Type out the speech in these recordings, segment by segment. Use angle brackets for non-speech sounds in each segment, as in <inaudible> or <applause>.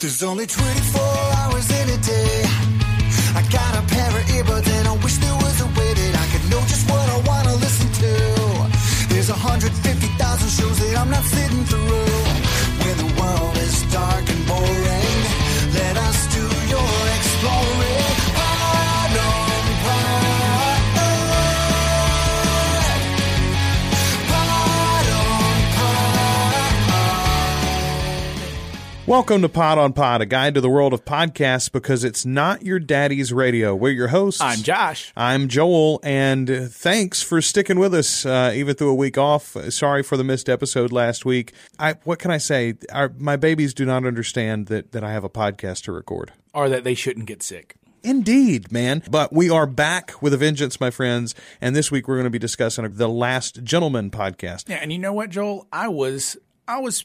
There's only 24 hours in a day. I got a pair of earbuds and I wish there was a way that I could know just what I want to listen to. There's 150,000 shows that I'm not sitting through. Welcome to Pod on Pod, a guide to the world of podcasts because it's not your daddy's radio. We're your hosts. I'm Josh. I'm Joel, and uh, thanks for sticking with us uh, even through a week off. Sorry for the missed episode last week. I, what can I say? Our, my babies do not understand that, that I have a podcast to record. Or that they shouldn't get sick. Indeed, man. But we are back with a vengeance, my friends. And this week we're going to be discussing the Last Gentlemen podcast. Yeah, and you know what, Joel? I was I was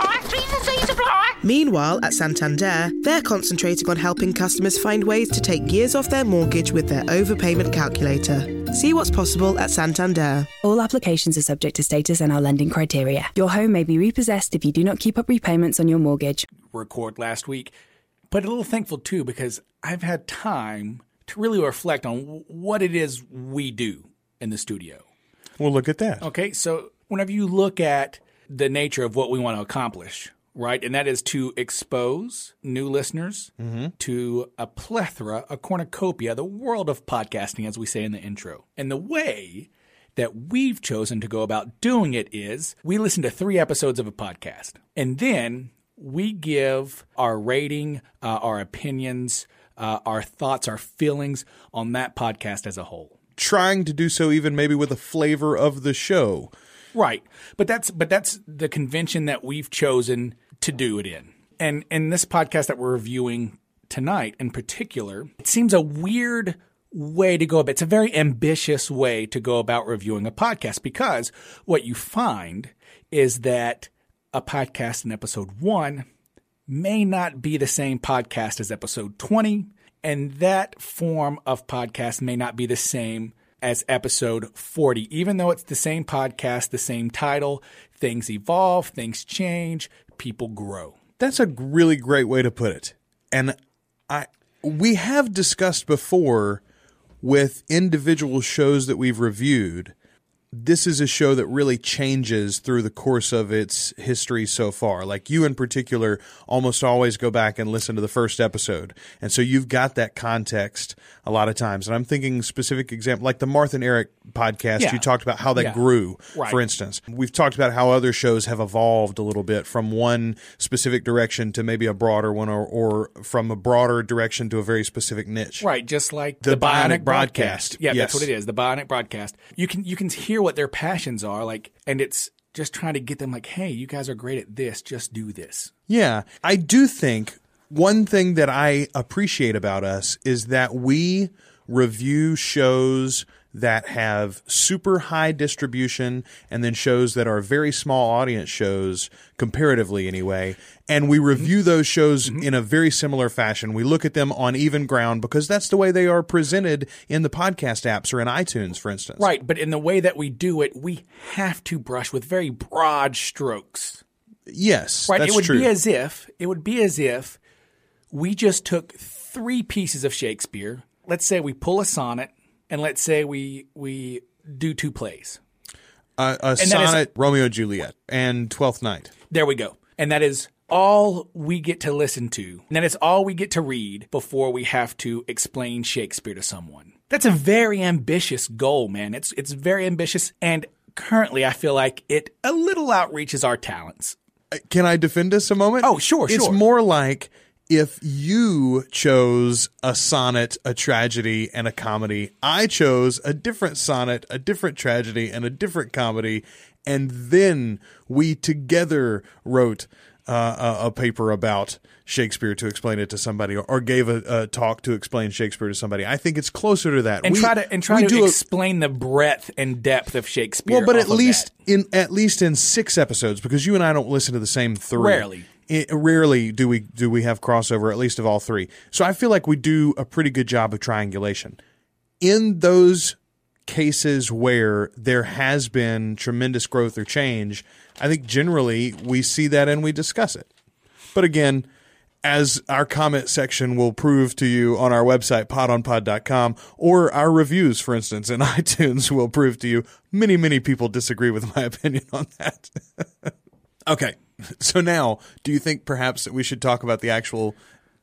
Trees and seas apply. Trees and seas apply. Meanwhile, at Santander, they're concentrating on helping customers find ways to take years off their mortgage with their overpayment calculator. See what's possible at Santander. All applications are subject to status and our lending criteria. Your home may be repossessed if you do not keep up repayments on your mortgage. record last week. But a little thankful too because I've had time to really reflect on what it is we do in the studio. Well, look at that. Okay, so whenever you look at the nature of what we want to accomplish, right, and that is to expose new listeners to a plethora, a cornucopia, the world of podcasting, as we say in the intro. And the way that we've chosen to go about doing it is we listen to three episodes of a podcast, and then we give our rating, uh, our opinions, uh, our thoughts, our feelings on that podcast as a whole. Trying to do so even maybe with a flavor of the show. Right. But that's but that's the convention that we've chosen to do it in. And in this podcast that we're reviewing tonight in particular, it seems a weird way to go about it's a very ambitious way to go about reviewing a podcast because what you find is that a podcast in episode 1 may not be the same podcast as episode 20 and that form of podcast may not be the same as episode 40 even though it's the same podcast the same title things evolve things change people grow That's a really great way to put it. And I we have discussed before with individual shows that we've reviewed. This is a show that really changes through the course of its history so far. Like you in particular almost always go back and listen to the first episode. And so you've got that context a lot of times. And I'm thinking specific example like the Martha and Eric podcast, Yeah. you talked about how that Yeah. grew, Right. for instance. We've talked about how other shows have evolved a little bit from one specific direction to maybe a broader one or, or from a broader direction to a very specific niche. Right, just like The Bionic Broadcast. Yeah, Yes. that's what it is. The Bionic Broadcast. You can you can hear what their passions are like, and it's just trying to get them like, hey, you guys are great at this. Just do this. Yeah. I do think one thing that I appreciate about us is that we review shows that have super high distribution and then shows that are very small audience shows comparatively anyway and we mm-hmm. review those shows mm-hmm. in a very similar fashion. We look at them on even ground because that's the way they are presented in the podcast apps or in iTunes for instance. Right, but in the way that we do it, we have to brush with very broad strokes. yes Right, it would true. be as if it would be as if we just took three pieces of Shakespeare. Let's say we pull a sonnet, and let's say we we do two plays. a, a is- sonnet Romeo and Juliet and Twelfth Night There we go. And that is all we get to listen to. And that is all we get to read before we have to explain Shakespeare to someone. That's a very ambitious goal, man. It's it's very ambitious and currently I feel like it a little outreaches our talents. Uh, can I defend us a moment? Oh, sure, It's sure. more like if you chose a sonnet, a tragedy, and a comedy, I chose a different sonnet, a different tragedy, and a different comedy, and then we together wrote uh, a, a paper about Shakespeare to explain it to somebody, or, or gave a, a talk to explain Shakespeare to somebody. I think it's closer to that. and We- try to and try to do a- explain the breadth and depth of Shakespeare. well, but at least in at least in six episodes, because you and I don't listen to the same three. Rarely. I- rarely do we do we have crossover. At least of all three. So I feel like we do a pretty good job of triangulation. In those cases where there has been tremendous growth or change, I think generally we see that and we discuss it. But again, as our comment section will prove to you on our website, podonpod.com, or our reviews, for instance, in <laughs> iTunes will prove to you, many, many people disagree with my <laughs> opinion on that. <laughs> okay. <laughs> So now, do you think perhaps that we should talk about the actual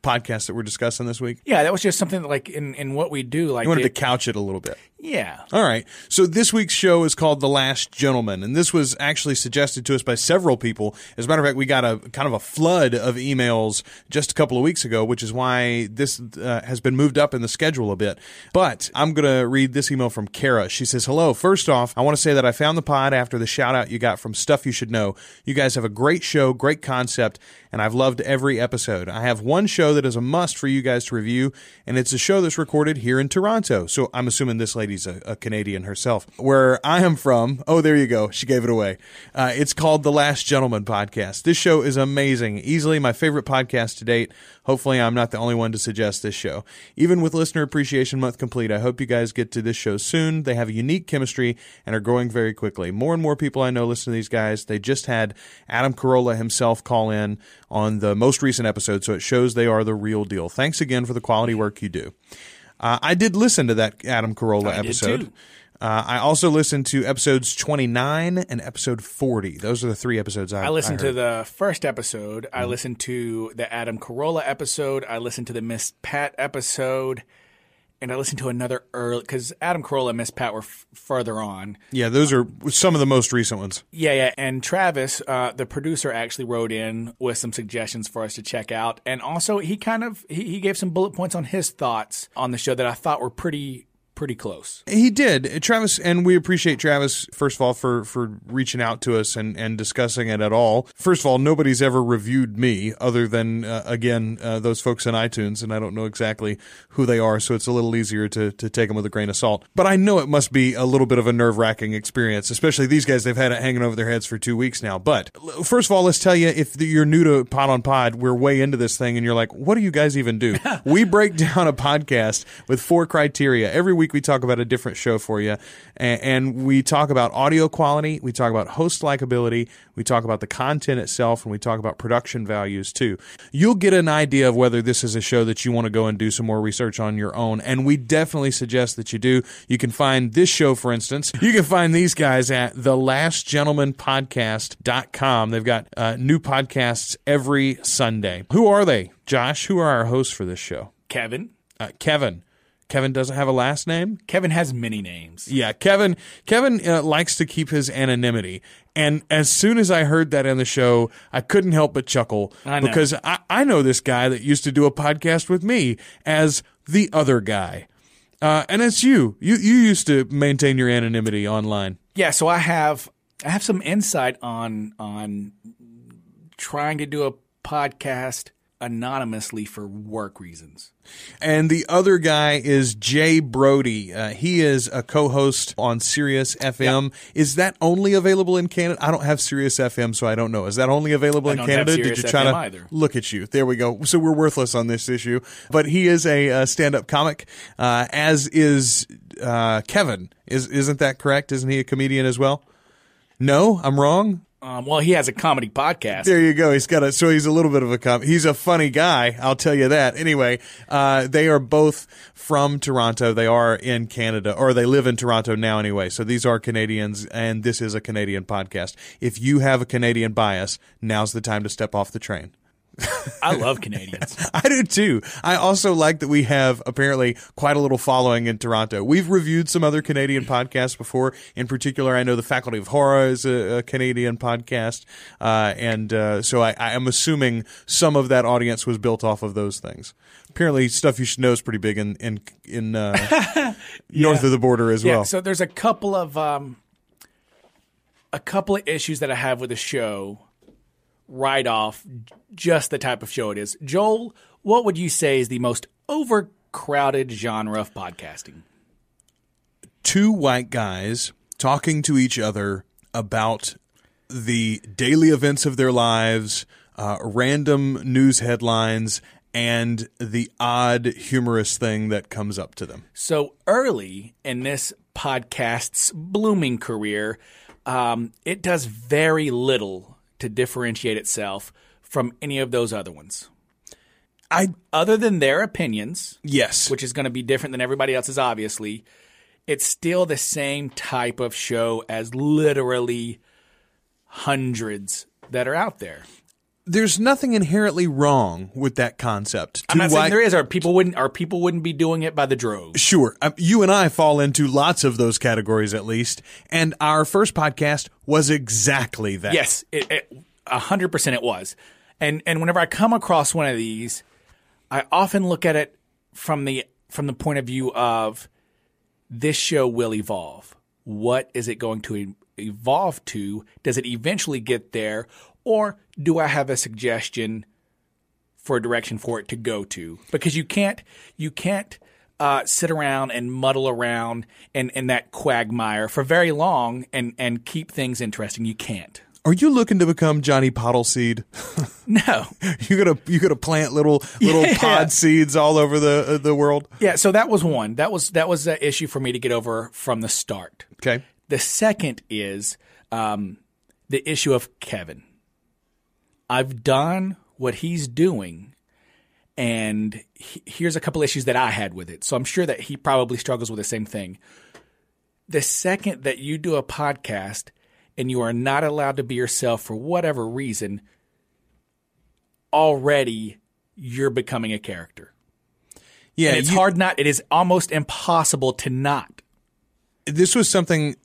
podcast that we're discussing this week? yeah, that was just something that, like in in what we do. Like I wanted it- to couch it a little bit. Yeah, All right. So this week's show is called The Last Gentlemen, and this was actually suggested to us by several people. As a matter of fact, we got a kind of a flood of emails just a couple of weeks ago, which is why this uh, has been moved up in the schedule a bit. But I'm going to read this email from Kara. She says, Hello. First off, I want to say that I found the pod after the shout out you got from Stuff You Should Know. You guys have a great show, great concept, and I've loved every episode. I have one show that is a must for you guys to review, and it's a show that's recorded here in Toronto. So I'm assuming this lady's a, a Canadian herself. Where I am from, oh, there you go. She gave it away. Uh, it's called The Last Gentlemen Podcast. This show is amazing. Easily my favorite podcast to date. Hopefully, I'm not the only one to suggest this show. Even with Listener Appreciation Month complete, I hope you guys get to this show soon. They have a unique chemistry and are growing very quickly. More and more people I know listen to these guys. They just had Adam Carolla himself call in on the most recent episode, so it shows they are the real deal. Thanks again for the quality work you do. Uh, I did listen to that Adam Carolla I episode. Uh, I also listened to episodes 29 and episode 40. Those are the three episodes I I listened to heard. the first episode. I Mm-hmm. listened to the Adam Carolla episode. I listened to the Miss Pat episode, and I listened to another early because Adam Carolla and Miss Pat were f- further on. Yeah, those are some of the most recent ones. Yeah, yeah. And Travis, uh, the producer, actually wrote in with some suggestions for us to check out, and also he kind of he, he gave some bullet points on his thoughts on the show that I thought were pretty pretty close. He did, Travis, and we appreciate Travis first of all for for reaching out to us and and discussing it at all. First of all, nobody's ever reviewed me other than uh, again uh, those folks in iTunes, and I don't know exactly who they are, so it's a little easier to to take them with a grain of salt. But I know it must be a little bit of a nerve wracking experience, especially these guys. They've had it hanging over their heads for two weeks now. But first of all, let's tell you if you're new to Pod on Pod, we're way into this thing, and you're like, what do you guys even do? <laughs> we break down a podcast with four criteria every week. We talk about a different show for you, and, and we talk about audio quality, we talk about host likability, we talk about the content itself, and we talk about production values too. You'll get an idea of whether this is a show that you want to go and do some more research on your own, and we definitely suggest that you do. You can find this show, for instance, <laughs> you can find these guys at thelastgentlemenpodcast.com. They've got uh, new podcasts every Sunday. Who are they? Josh, who are our hosts for this show? Kevin, Uh, Kevin. Kevin doesn't have a last name. Kevin has many names. Yeah, Kevin. Kevin uh, likes to keep his anonymity, and as soon as I heard that in the show, I couldn't help but chuckle I because I, I know this guy that used to do a podcast with me as the other guy, uh, and it's you. You you used to maintain your anonymity online. Yeah, so I have I have some insight on on trying to do a podcast anonymously for work reasons. And the other guy is Jay Brody. Uh, he is a co-host on Sirius FM. Is that only available in Canada? I don't have Sirius FM, so I don't know. Is that only available I in Canada? Did you try FM to either. look at you? There we go. So we're worthless on this issue. But he is a, uh stand-up comic, uh, as is uh, Kevin. Is isn't that correct? Isn't he a comedian as well? No, I'm wrong. Um, well, he has a comedy podcast. There you go. He's got a so he's a little bit of a com- he's a funny guy. I'll tell you that. Anyway, uh, they are both from Toronto. They are in Canada, or they live in Toronto now. Anyway, so these are Canadians, and this is a Canadian podcast. If you have a Canadian bias, now's the time to step off the train. I love Canadians. <laughs> I do too. I also like that we have apparently quite a little following in Toronto. We've reviewed some other Canadian podcasts before. In particular, I know the Faculty of Horror is a, a Canadian podcast, uh, and uh, so I, I am assuming some of that audience was built off of those things. Apparently, stuff you should know is pretty big in in in uh, <laughs> north of the border as Yeah, well. so there's a couple of um, a couple of issues that I have with the show right off just the type of show it is. Joel, what would you say is the most overcrowded genre of podcasting? two white guys talking to each other about the daily events of their lives, uh, random news headlines, and the odd humorous thing that comes up to them. So early in this podcast's blooming career, um, it does very little to differentiate itself from any of those other ones. I Other than their opinions, yes, which is going to be different than everybody else's, obviously, it's still the same type of show as literally hundreds that are out there. There's nothing inherently wrong with that concept. I'm not saying there is, or people wouldn't, or people wouldn't be doing it by the droves. Sure. Um, you and I fall into lots of those categories at least. And our first podcast was exactly that. Yes, a hundred percent it was. And and whenever I come across one of these, I often look at it from the from the point of view of this show will evolve. What is it going to evolve to? Does it eventually get there, or do I have a suggestion for a direction for it to go to? Because you can't you can't uh, sit around and muddle around in, in that quagmire for very long and and keep things interesting. You can't. Are you looking to become Johnny Pottleseed? <laughs> <laughs> No. you gonna you gonna plant little little <laughs> Yeah. pod seeds all over the uh, the world? Yeah, so that was one. That was that was an issue for me to get over from the start. Okay. The second is um, the issue of Kevin. I've done what he's doing, and he- here's a couple issues that I had with it. So I'm sure that he probably struggles with the same thing. The second that you do a podcast and you are not allowed to be yourself for whatever reason, already you're becoming a character. Yeah, And it's you- hard not, it is almost impossible to not. This was something,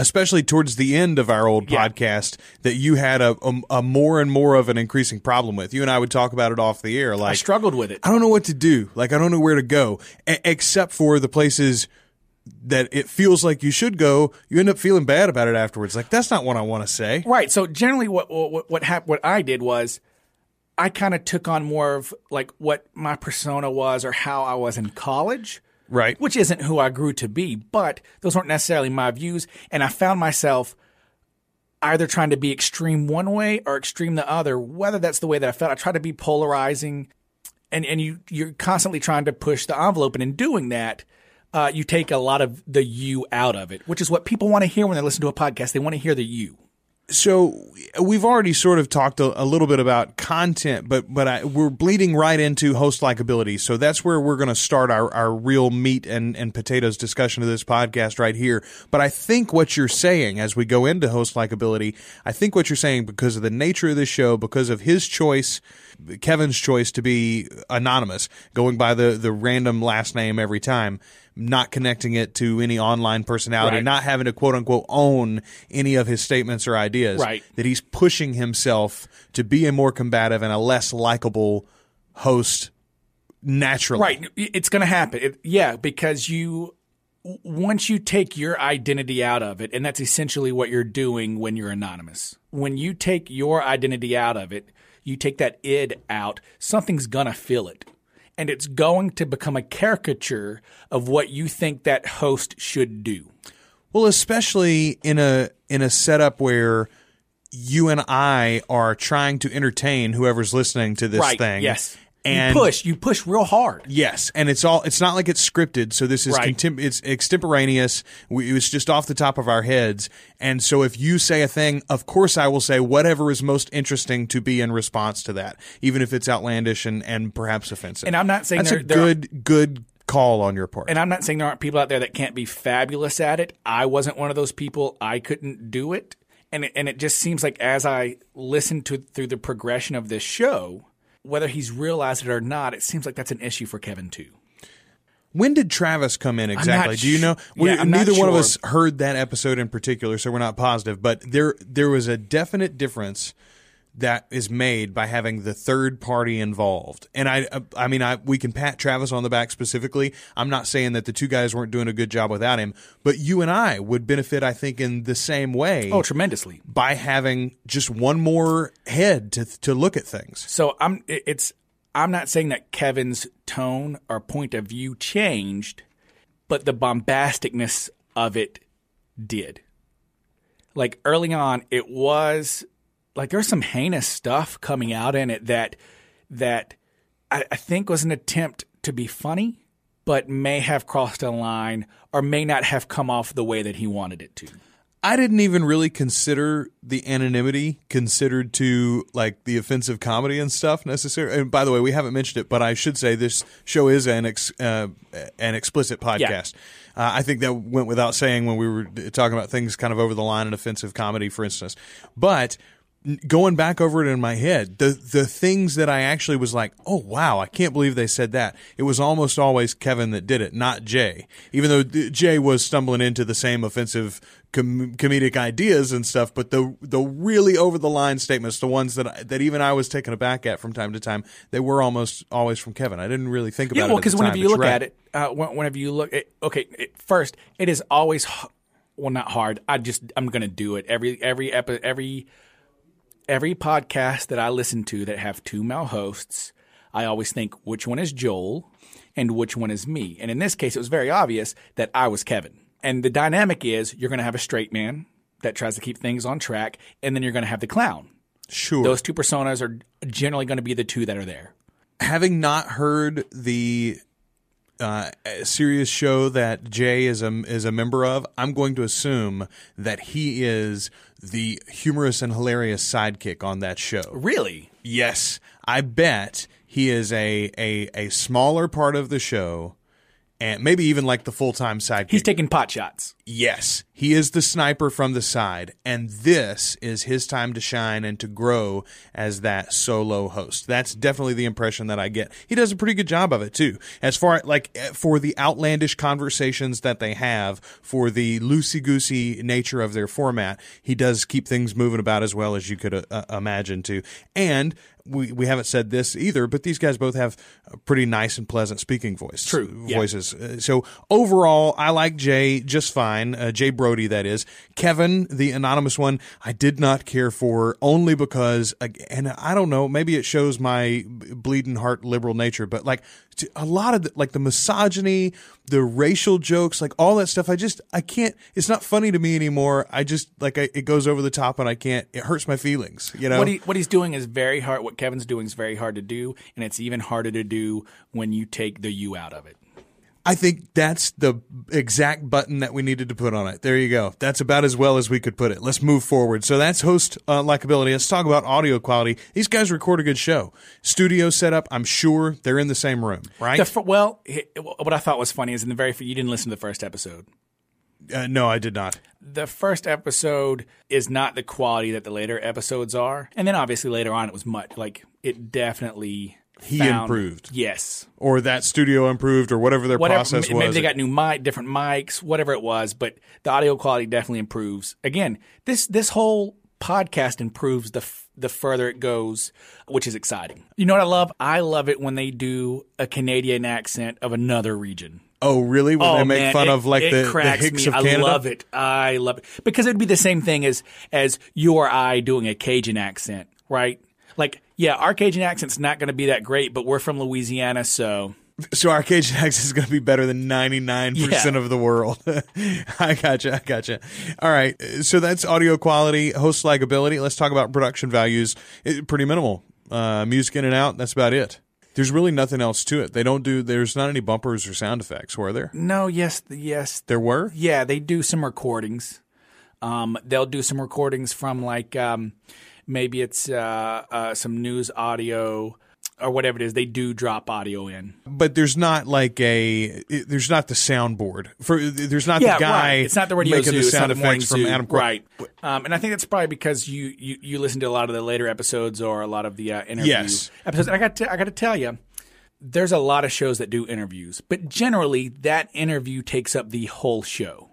especially towards the end of our old Yeah. podcast, that you had a, a a more and more of an increasing problem with. You and I would talk about it off the air. Like I struggled with it. I don't know what to do. Like I don't know where to go, e- except for the places that it feels like you should go. You end up feeling bad about it afterwards. Like that's not what I want to say. Right. So generally, what what what hap- what I did was, I kind of took on more of like what my persona was or how I was in college, Right. which isn't who I grew to be. But those weren't necessarily my views, and I found myself either trying to be extreme one way or extreme the other. Whether that's the way that I felt, I try to be polarizing, and and you you're constantly trying to push the envelope, and in doing that. Uh, you take a lot of the you out of it, which is what people want to hear when they listen to a podcast. They want to hear the you. So we've already sort of talked a, a little bit about content, but but I, we're bleeding right into host likability. So that's where we're going to start our, our real meat and, and potatoes discussion of this podcast right here. But I think what you're saying as we go into host likability, I think what you're saying because of the nature of this show, because of his choice, Kevin's choice to be anonymous, going by the the random last name every time. Not connecting it to any online personality, Right. not having to quote unquote own any of his statements or ideas Right. that he's pushing himself to be a more combative and a less likable host naturally. Right. It's going to happen. It, yeah, because you once you take your identity out of it, and that's essentially what you're doing when you're anonymous. When you take your identity out of it, you take that id out, something's going to fill it. And it's going to become a caricature of what you think that host should do. Well, especially in a in a setup where you and I are trying to entertain whoever's listening to this right. thing. Yes. And you push. You push real hard. Yes, and it's all. It's not like it's scripted. So this is Right. contem- it's extemporaneous. We, it was just off the top of our heads. And so if you say a thing, of course I will say whatever is most interesting to be in response to that, even if it's outlandish and, and perhaps offensive. And I'm not saying that's a there- there are- good good call on your part. And I'm not saying there aren't people out there that can't be fabulous at it. I wasn't one of those people. I couldn't do it. And it, and it just seems like as I listened to through the progression of this show, whether he's realized it or not, it seems like that's an issue for Kevin too. When did Travis come in exactly? Do you know? yeah, We- not neither one of us heard that episode in particular, so we're not positive. But there, there was a definite difference that is made by having the third party involved. And I, I mean, I we can pat Travis on the back specifically. I'm not saying that the two guys weren't doing a good job without him, but you and I would benefit, I think, in the same way. Oh, tremendously. by having just one more head to to look at things. So I'm it's I'm not saying that Kevin's tone or point of view changed, but the bombasticness of it did. Like early on, it was like there's some heinous stuff coming out in it that that I, I think was an attempt to be funny, but may have crossed a line or may not have come off the way that he wanted it to. I didn't even really consider the anonymity considered to like the offensive comedy and stuff necessarily. And by the way, we haven't mentioned it, but I should say this show is an ex, uh, an explicit podcast. Uh, I think that went without saying when we were talking about things kind of over the line and offensive comedy, for instance. But going back over it in my head, the the things that I actually was like, oh wow, I can't believe they said that. It was almost always Kevin that did it, not Jay. Even though uh, Jay was stumbling into the same offensive com- comedic ideas and stuff, but the the really over the line statements, the ones that I, that even I was taken aback at from time to time, they were almost always from Kevin. I didn't really think about Yeah, it. well, because because whenever you look at it, uh, whenever you look, at, okay, it, first it is always well, not hard. I just I'm gonna do it every every epi- every every podcast that I listen to that have two male hosts. I always think which one is Joel and which one is me. And in this case, it was very obvious that I was Kevin. And the dynamic is you're going to have a straight man that tries to keep things on track, and then you're going to have the clown. sure, Those two personas are generally going to be the two that are there. having not heard the uh, Sirius show that Jay is a is a member of, I'm going to assume that he is the humorous and hilarious sidekick on that show. Really? Yes, I bet he is a a, a smaller part of the show, and maybe even like the full time sidekick. He's taking pot shots. Yes, he is the sniper from the side, and this is his time to shine and to grow as that solo host. That's definitely the impression that I get. He does a pretty good job of it too. As far like for the outlandish conversations that they have, for the loosey goosey nature of their format, he does keep things moving about as well as you could uh, uh, imagine too. And we we haven't said this either, but these guys both have a pretty nice and pleasant speaking voice. True, voices. Uh, So overall, I like Jay just fine. Uh, Jay Brody, that is. Kevin, the anonymous one, I did not care for only because, and I don't know, maybe it shows my bleeding heart liberal nature, but like a lot of the, like the misogyny, the racial jokes, like all that stuff. I just I can't. It's not funny to me anymore. I just like I, it goes over the top, and I can't. It hurts my feelings. You know. What he what he's doing is very hard. What Kevin's doing is very hard to do, and it's even harder to do when you take the you out of it. I think that's the exact button that we needed to put on it. There you go. That's about as well as we could put it. Let's move forward. So that's host uh, likability. Let's talk about audio quality. These guys record a good show. Studio setup. I'm sure they're in the same room, right? Well, what I thought was funny is in the very you didn't listen to the first episode. uh, no, I did not. The first episode is not the quality that the later episodes are, and then obviously later on it was much like it definitely He found- improved. Yes, Or that studio improved, or whatever their whatever. process was. Maybe they got new mic, different mics, whatever it was. But the audio quality definitely improves. Again, this this whole podcast improves the f- the further it goes, which is exciting. You know what I love? I love it when they do a Canadian accent of another region. oh, really? When they oh, make man, fun it- of like the, the Hicks me. of Canada? I love it. I love it because it'd be the same thing as as you or I doing a Cajun accent, right? Like, yeah, our Cajun accent's not going to be that great, but we're from Louisiana, so So our Cajun accent is going to be better than 99% Yeah. of the world. <laughs> I gotcha. I gotcha. All right. So that's audio quality, host likability. Let's talk about production values. It, pretty minimal. Uh, music in and out. That's about it. There's really nothing else to it. They don't do, there's not any bumpers or sound effects, were there? no, yes, yes, There were? yeah, they do some recordings. Um, they'll do some recordings from like um, maybe it's uh, uh, some news audio. or whatever it is, they do drop audio in. but there's not like a there's not the soundboard for there's not yeah, the guy right. It's not the radio making zoo. the sound effects from zoo. Adam Crow. right? Um, and I think that's probably because you, you you listen to a lot of the later episodes or a lot of the uh, interview Yes. episodes. And I got to, I got to tell you, there's a lot of shows that do interviews, but generally that interview takes up the whole show.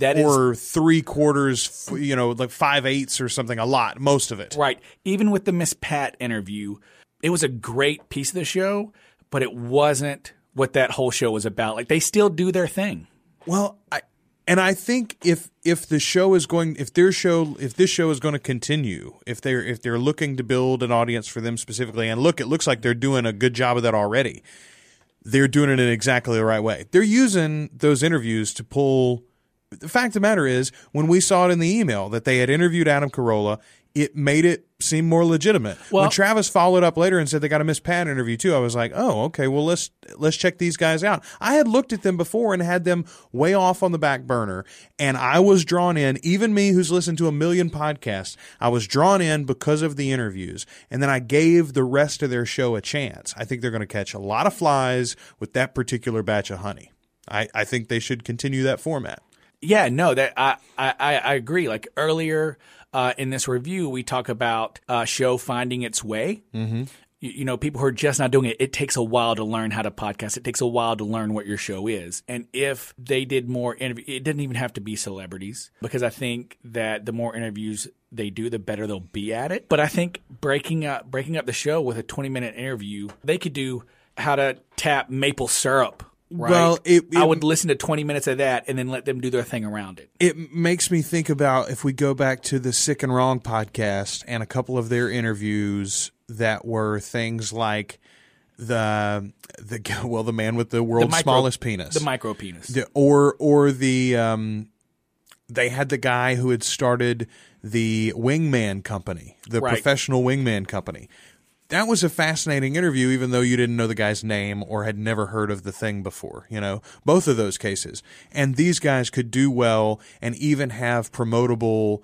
That is or three quarters, you know, like five eighths or something. A lot, most of it. Right. Even with the Miss Pat interview, it was a great piece of the show, but it wasn't what that whole show was about. Like they still do their thing. Well, I and I think if if the show is going if their show if this show is going to continue, if they're if they're looking to build an audience for them specifically, and look, it looks like they're doing a good job of that already. They're doing it in exactly the right way. They're using those interviews to pull. The fact of the matter is, when we saw it in the email that they had interviewed Adam Carolla, it made it seem more legitimate. Well- when Travis followed up later and said they got a Miss Pat interview too, I was like, oh, okay, well let's let's check these guys out. I had looked at them before and had them way off on the back burner, and I was drawn in. Even me, who's listened to a million podcasts, I was drawn in because of the interviews, and then I gave the rest of their show a chance. I think they're going to catch a lot of flies with that particular batch of honey. I, I think they should continue that format. Yeah, no, that I I, I agree. Like earlier uh, in this review, we talk about uh, show finding its way. Mm-hmm. You, you know, people who are just not doing it. It takes a while to learn how to podcast. It takes a while to learn what your show is. And if they did more interviews, it didn't even have to be celebrities because I think that the more interviews they do, the better they'll be at it. But I think breaking up breaking up the show with a twenty minute interview, they could do how to tap maple syrup. Right? Well, it- I would listen to 20 minutes of that and then let them do their thing around it. it makes me think about if we go back to the Sick and Wrong podcast and a couple of their interviews that were things like the the <laughs> well the man with the world's micro- smallest penis The micro penis. The- or or the um they had the guy who had started the wingman company the Right. professional wingman company that was a fascinating interview even though you didn't know the guy's name or had never heard of the thing before you know? Both of those cases. And these guys could do well and even have promotable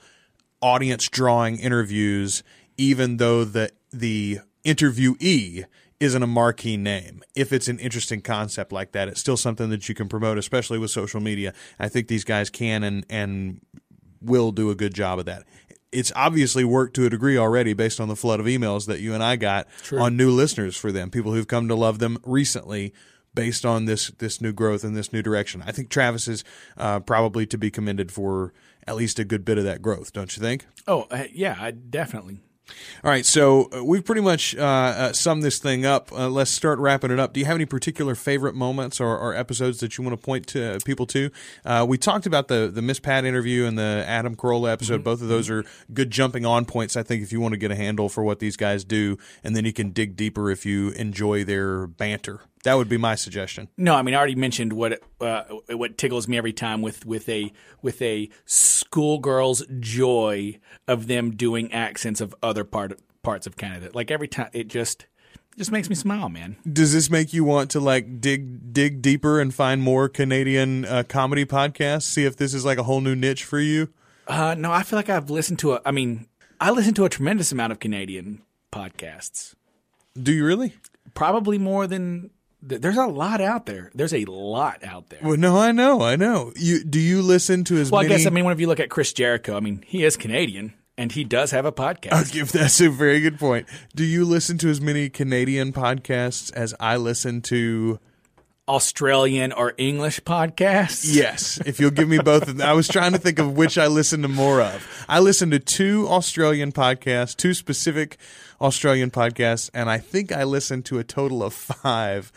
audience drawing interviews even though the the interviewee isn't a marquee name. If it's an interesting concept like that it's still something that you can promote especially with social media. I think these guys can and and will do a good job of that it's obviously worked to a degree already based on the flood of emails that you and I got on new listeners for them, people who've come to love them recently based on this this new growth and this new direction. I think Travis is uh, probably to be commended for at least a good bit of that growth, don't you think? Oh, uh, yeah, I definitely. All right, so uh, we've pretty much uh, uh, summed this thing up. Uh, let's start wrapping it up. Do you have any particular favorite moments or, or episodes that you want to point to uh, people to? Uh, we talked about the the Miss Pat interview and the Adam Carolla episode. Both of those are good jumping on points. I think if you want to get a handle for what these guys do, and then you can dig deeper if you enjoy their banter. That would be my suggestion. No, I mean I already mentioned what uh, what tickles me every time with with a with a schoolgirl's joy of them doing accents of other part parts of Canada. Like every time, it just just makes me smile, man. Does this make you want to like dig dig deeper and find more Canadian uh, comedy podcasts? See if this is like a whole new niche for you. Uh, no, I feel like I've listened to a. I mean, I listen to a tremendous amount of Canadian podcasts. Do you really? Probably more than th- there's a lot out there. There's a lot out there. Well, no, I know, I know. You do you listen to as Well, I guess I mean, whenever you look at Chris Jericho, I mean, he is Canadian and he does have a podcast. I'll give that's a very good point. Do you listen to as many Canadian podcasts as I listen to? Australian or English podcasts. Yes, if you'll give me both. I was trying to think of which I listen to more of. I listen to two Australian podcasts, two specific Australian podcasts, and I think I listen to a total of five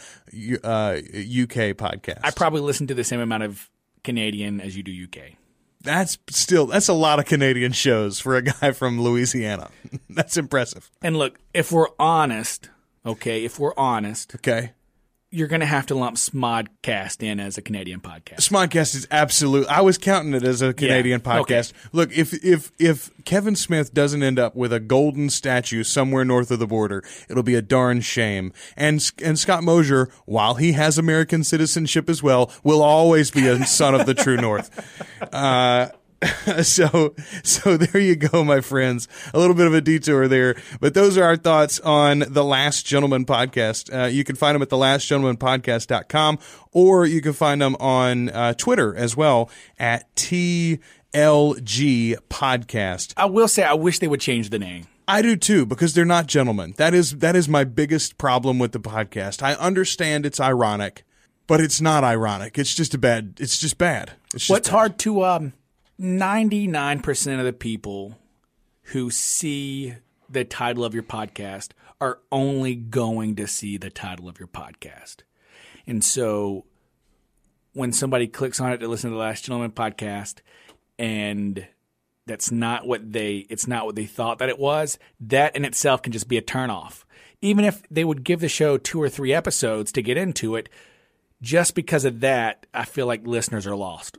uh, UK podcasts. I probably listen to the same amount of Canadian as you do UK. that's still that's a lot of Canadian shows for a guy from Louisiana. <laughs> that's impressive. And look, if we're honest, okay, if we're honest, Okay. You're going to have to lump Smodcast in as a Canadian podcast. Smodcast is absolute. I was counting it as a Canadian Yeah, okay. podcast. Look, if if if Kevin Smith doesn't end up with a golden statue somewhere north of the border, it'll be a darn shame. And and Scott Mosier, while he has American citizenship as well, will always be a son of the true North. <laughs> Uh, <laughs> so so there you go my friends a little bit of a detour there but those are our thoughts on the last gentlemen podcast uh, you can find them at the last gentlemen podcast.com or you can find them on uh, twitter as well at tlg podcast I will say I wish they would change the name. I do too because they're not gentlemen. That is that is my biggest problem with the podcast. I understand it's ironic, but it's not ironic. It's just a bad. It's just bad. It's just What's bad. hard to um, ninety nine percent of the people who see the title of your podcast are only going to see the title of your podcast, and so when somebody clicks on it to listen to the Last Gentlemen podcast, and that's not what they it's not what they thought that it was that in itself can just be a turnoff. Even if they would give the show two or three episodes to get into it just because of that i feel like listeners are lost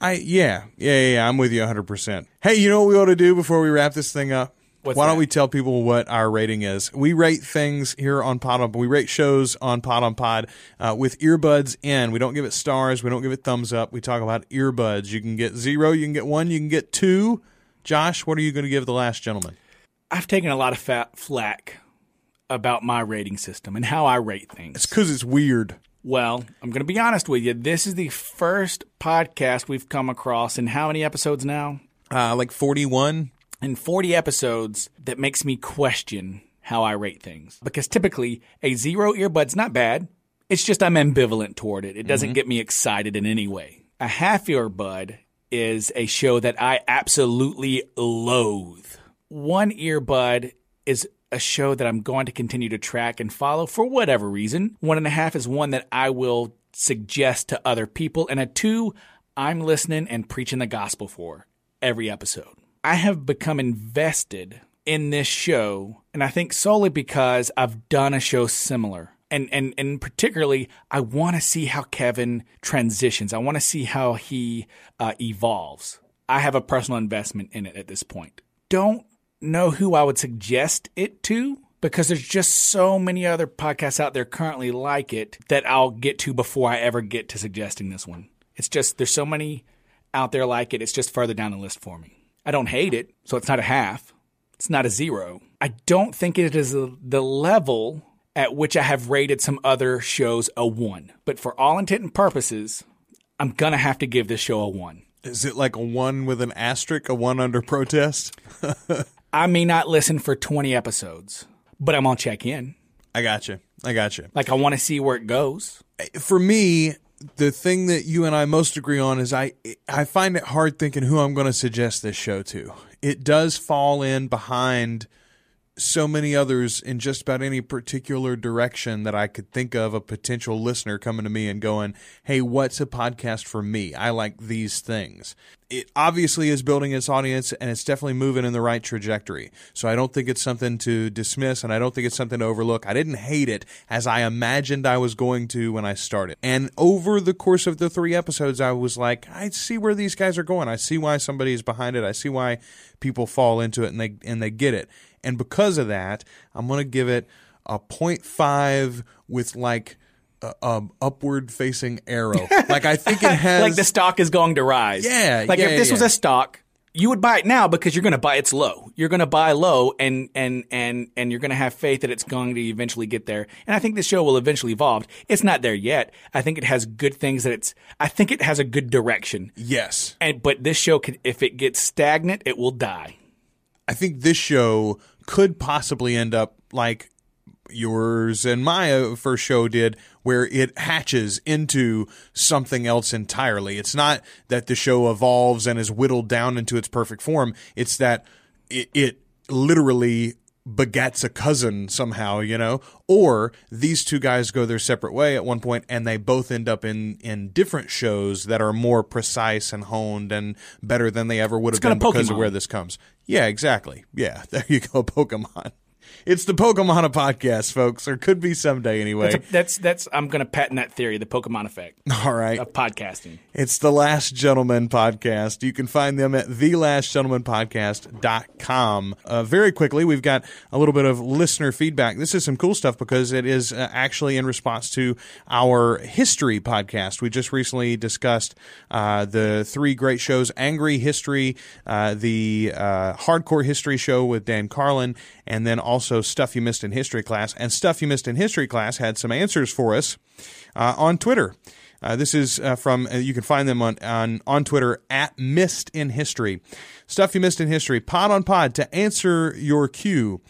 I yeah yeah yeah. yeah, I'm with you 100. percent Hey, you know what we ought to do before we wrap this thing up? What's Why don't we tell people what our rating is? We rate things here on Pod on. We rate shows on Pod on Pod uh, with earbuds in. We don't give it stars. We don't give it thumbs up. We talk about earbuds. You can get zero. You can get one. You can get two. Josh, what are you going to give the Last Gentlemen? i've taken a lot of fat flack about my rating system and how i rate things It's because it's weird. Well, I'm going to be honest with you. This is the first podcast we've come across in how many episodes now? Uh, like 41. In 40 episodes that makes me question how I rate things. Because typically, a zero earbud's not bad. It's just I'm ambivalent toward it. It doesn't get me excited in any way. A half earbud is a show that I absolutely loathe. One earbud is a show that I'm going to continue to track and follow for whatever reason. One and a half is one that I will suggest to other people. And a two, I'm listening and preaching the gospel for every episode. I have become invested in this show, and I think solely because I've done a show similar. And, and, and particularly, I want to see how Kevin transitions. I want to see how he uh, evolves. I have a personal investment in it at this point. Don't know who I would suggest it to because there's just so many other podcasts out there currently like it that I'll get to before I ever get to suggesting this one. It's just there's so many out there like it. It's just further down the list for me. I don't hate it, so it's not a half. It's not a zero. I don't think it is a, the level at which I have rated some other shows a one. But for all intent and purposes, I'm gonna have to give this show a one. Is it like a one with an asterisk, a one under protest? <laughs> I may not listen for 20 episodes, but I'm gonna check in. I got you. I got you. Like I want to see where it goes. for me, the thing that you and I most agree on is I I find it hard thinking who I'm going to suggest this show to. It does fall in behind so many others in just about any particular direction that I could think of a potential listener coming to me and going, "Hey, what's a podcast for me? I like these things." It obviously is building its audience and it's definitely moving in the right trajectory. So I don't think it's something to dismiss and I don't think it's something to overlook. I didn't hate it as I imagined I was going to when I started. And over the course of the 3 episodes I was like, I see where these guys are going. I see why somebody is behind it. I see why people fall into it and they and they get it. And because of that, I'm going to give it a 0.5 with like a, a upward facing arrow. <laughs> like I think it has like the stock is going to rise. Yeah, Like yeah, if this yeah. was a stock, you would buy it now because you're going to buy it's low. You're going to buy low and and and and you're going to have faith that it's going to eventually get there. And I think this show will eventually evolve. It's not there yet. I think it has good things that it's I think it has a good direction. Yes. And but this show could if it gets stagnant, it will die. I think this show could possibly end up like yours and my first show did, where it hatches into something else entirely. It's not that the show evolves and is whittled down into its perfect form. It's that it, it literally begets a cousin somehow, you know, or these two guys go their separate way at one point and they both end up in in different shows that are more precise and honed and better than they ever would have been because of where this comes. Yeah, exactly. Yeah, <laughs> there you go, Pokemon. It's the Pokemon podcast, folks, or could be someday anyway. That's, that's that's I'm going to patent that theory, the Pokemon effect All right. of podcasting. It's the Last Gentlemen podcast. You can find them at thelastgentlemenpodcast.com. Uh, very quickly, we've got a little bit of listener feedback. This is some cool stuff because it is uh, actually in response to our history podcast. We just recently discussed uh, the three great shows Angry History, uh, the uh, Hardcore History show with Dan Carlin, and then also Stuff You Missed in History class. And Stuff You Missed in History class had some answers for us uh, on Twitter. Uh, this is uh, from uh, you can find them on, on on Twitter at Missed in History. Stuff you missed in history. Pod on pod to answer your cue.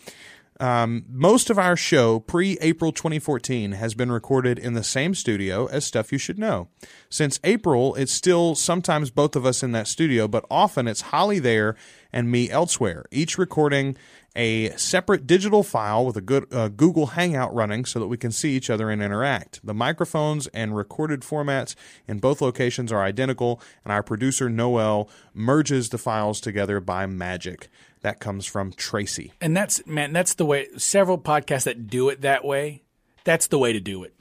Um, most of our show pre April 2014 has been recorded in the same studio as Stuff You Should Know. Since April, it's still sometimes both of us in that studio, but often it's Holly there and me elsewhere, each recording a separate digital file with a good uh, Google Hangout running so that we can see each other and interact. The microphones and recorded formats in both locations are identical, and our producer Noel merges the files together by magic. That comes from Tracy. And that's man, that's the way. Several podcasts that do it that way. That's the way to do it.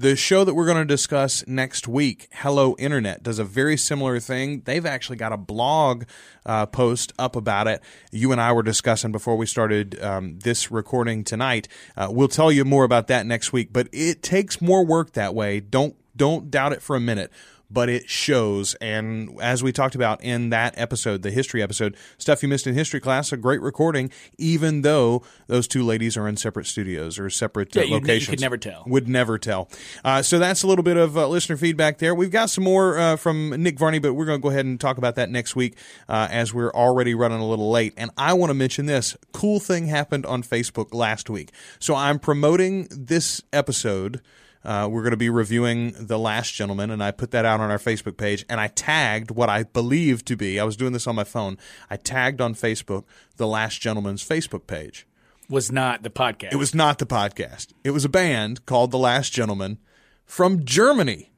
The show that we're going to discuss next week, Hello Internet, does a very similar thing. They've actually got a blog uh, post up about it. You and I were discussing before we started um, this recording tonight. Uh, we'll tell you more about that next week, but it takes more work that way. Don't don't doubt it for a minute but it shows. And as we talked about in that episode, the history episode, stuff you missed in history class, a great recording, even though those two ladies are in separate studios or separate uh, Yeah, you- you locations. could never tell. Would never tell. Uh, so that's a little bit of uh, listener feedback there. We've got some more uh, from Nick Varney, but we're going to go ahead and talk about that next week uh, as we're already running a little late. And I want to mention this cool thing happened on Facebook last week. So I'm promoting this episode. Uh, we're going to be reviewing The Last Gentlemen, and I put that out on our Facebook page. And I tagged what I believe to be, I was doing this on my phone, I tagged on Facebook The Last Gentlemen's Facebook page. Was not the podcast. It was not the podcast. It was a band called The Last Gentlemen from Germany,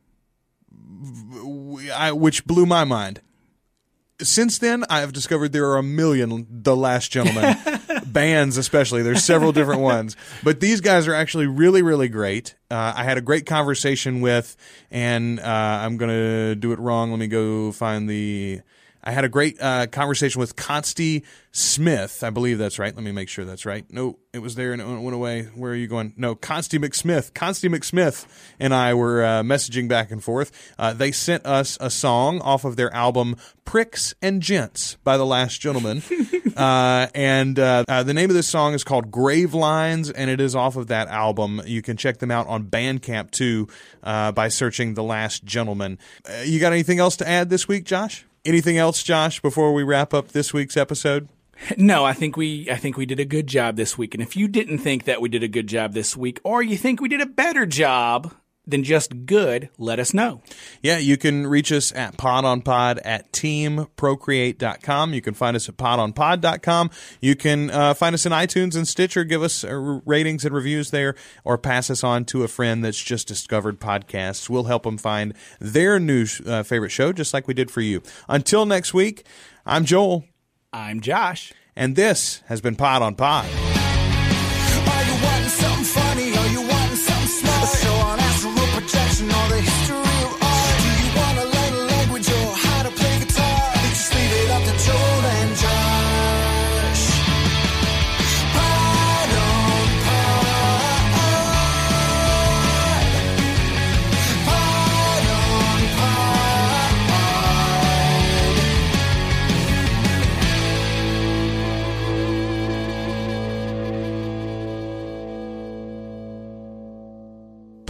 which blew my mind. Since then, I have discovered there are a million The Last Gentlemen <laughs> bands, especially. There's several <laughs> different ones, but these guys are actually really, really great. Uh, I had a great conversation with, and uh, I'm going to do it wrong. Let me go find the. I had a great uh, conversation with Consti Smith. I believe that's right. Let me make sure that's right. No, it was there and it went away. Where are you going? No, Consti McSmith. Consti McSmith and I were uh, messaging back and forth. Uh, they sent us a song off of their album Pricks and Gents by The Last Gentlemen. <laughs> uh, and uh, uh, the name of this song is called Grave Lines, and it is off of that album. You can check them out on Bandcamp too uh, by searching The Last Gentlemen. Uh, you got anything else to add this week, Josh? Anything else, Josh, before we wrap up this week's episode? No, I think we I think we did a good job this week. And if you didn't think that we did a good job this week, or you think we did a better job than just good, let us know. Yeah, you can reach us at podonpod at teamprocreate.com. You can find us at podonpod.com. You can uh, find us in iTunes and Stitcher. Give us uh, ratings and reviews there, or pass us on to a friend that's just discovered podcasts. We'll help them find their new uh, favorite show, just like we did for you. Until next week, I'm Joel, I'm Josh. and this has been Pod on Pod.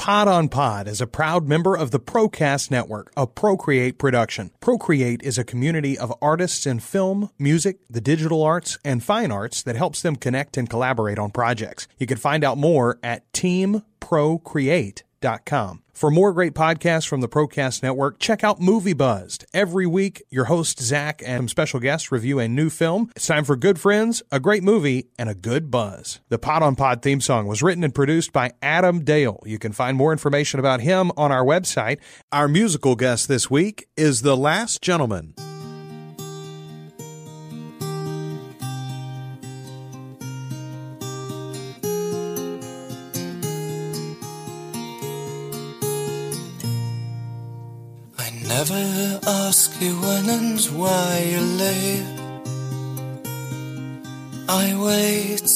Pod on Pod is a proud member of the Procast Network, a Procreate production. Procreate is a community of artists in film, music, the digital arts, and fine arts that helps them connect and collaborate on projects. You can find out more at teamprocreate.com. For more great podcasts from the Procast Network, check out Movie Buzzed. Every week, your host Zach and some special guests review a new film. It's time for good friends, a great movie, and a good buzz. The Pod on Pod theme song was written and produced by Adam Dale. You can find more information about him on our website. Our musical guest this week is The Last Gentlemen. Never ask you when and why you leave. I wait,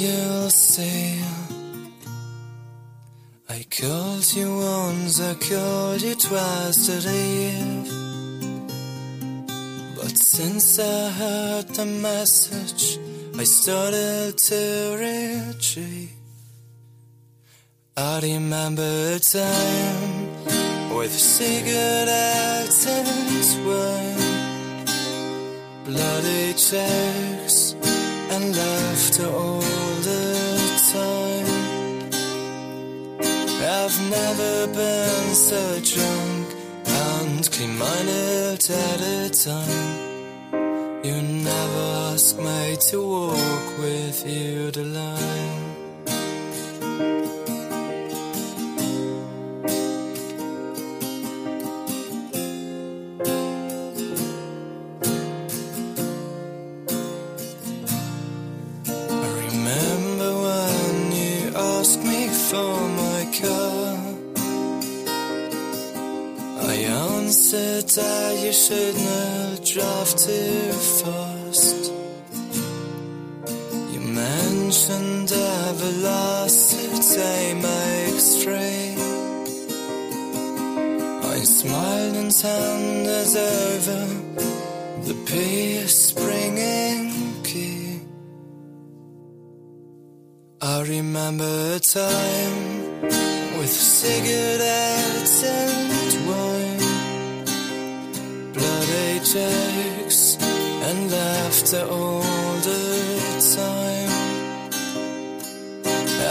you'll see. I called you once, I called you twice today. But since I heard the message, I started to retreat. I remember a time with cigarettes and wine, bloody checks and laughter all the time. I've never been so drunk and clean-minded at a time. You never asked me to walk with you the line. I remember a time with cigarettes and wine, bloody jokes and laughter all the time.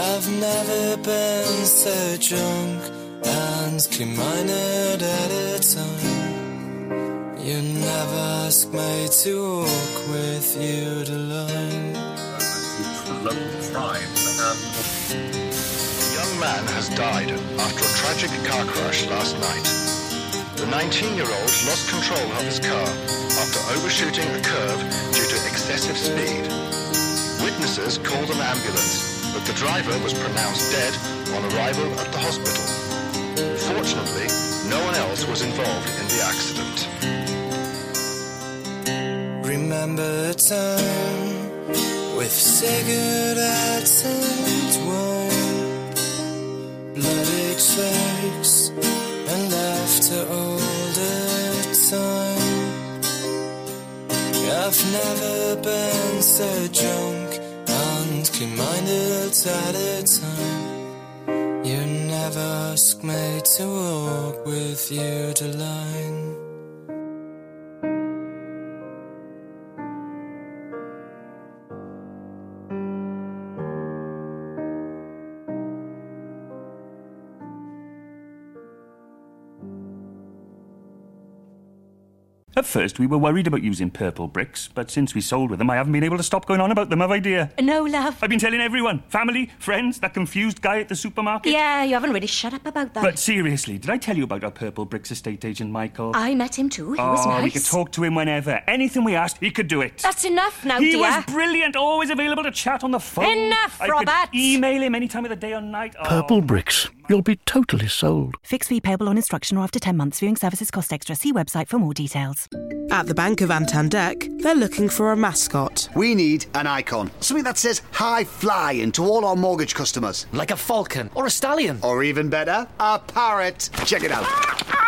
I've never been so drunk and clean-minded at a time. You never asked me to walk with you the line. Man has died after a tragic car crash last night. The 19-year-old lost control of his car after overshooting a curve due to excessive speed. Witnesses called an ambulance, but the driver was pronounced dead on arrival at the hospital. Fortunately, no one else was involved in the accident. Remember a time with cigarettes and wine, checks and laughter all the time. I've never been so drunk and clean-minded at a time. You never asked me to walk with you the line. First, we were worried about using purple bricks, but since we sold with them, I haven't been able to stop going on about them, have I, dear? No, love. I've been telling everyone family, friends, that confused guy at the supermarket. Yeah, you haven't really shut up about that. But seriously, did I tell you about our purple bricks estate agent, Michael? I met him too. He oh, was nice. we could talk to him whenever. Anything we asked, he could do it. That's enough now, he dear. was brilliant, always available to chat on the phone. Enough, I Robert. Could email him any time of the day or night. Oh. Purple bricks. You'll be totally sold. Fixed fee payable on instruction or after 10 months. Viewing services cost extra. See website for more details. At the Bank of Antandek, they're looking for a mascot. We need an icon. Something that says high flying to all our mortgage customers. Like a falcon or a stallion. Or even better, a parrot. Check it out. Ah, ah.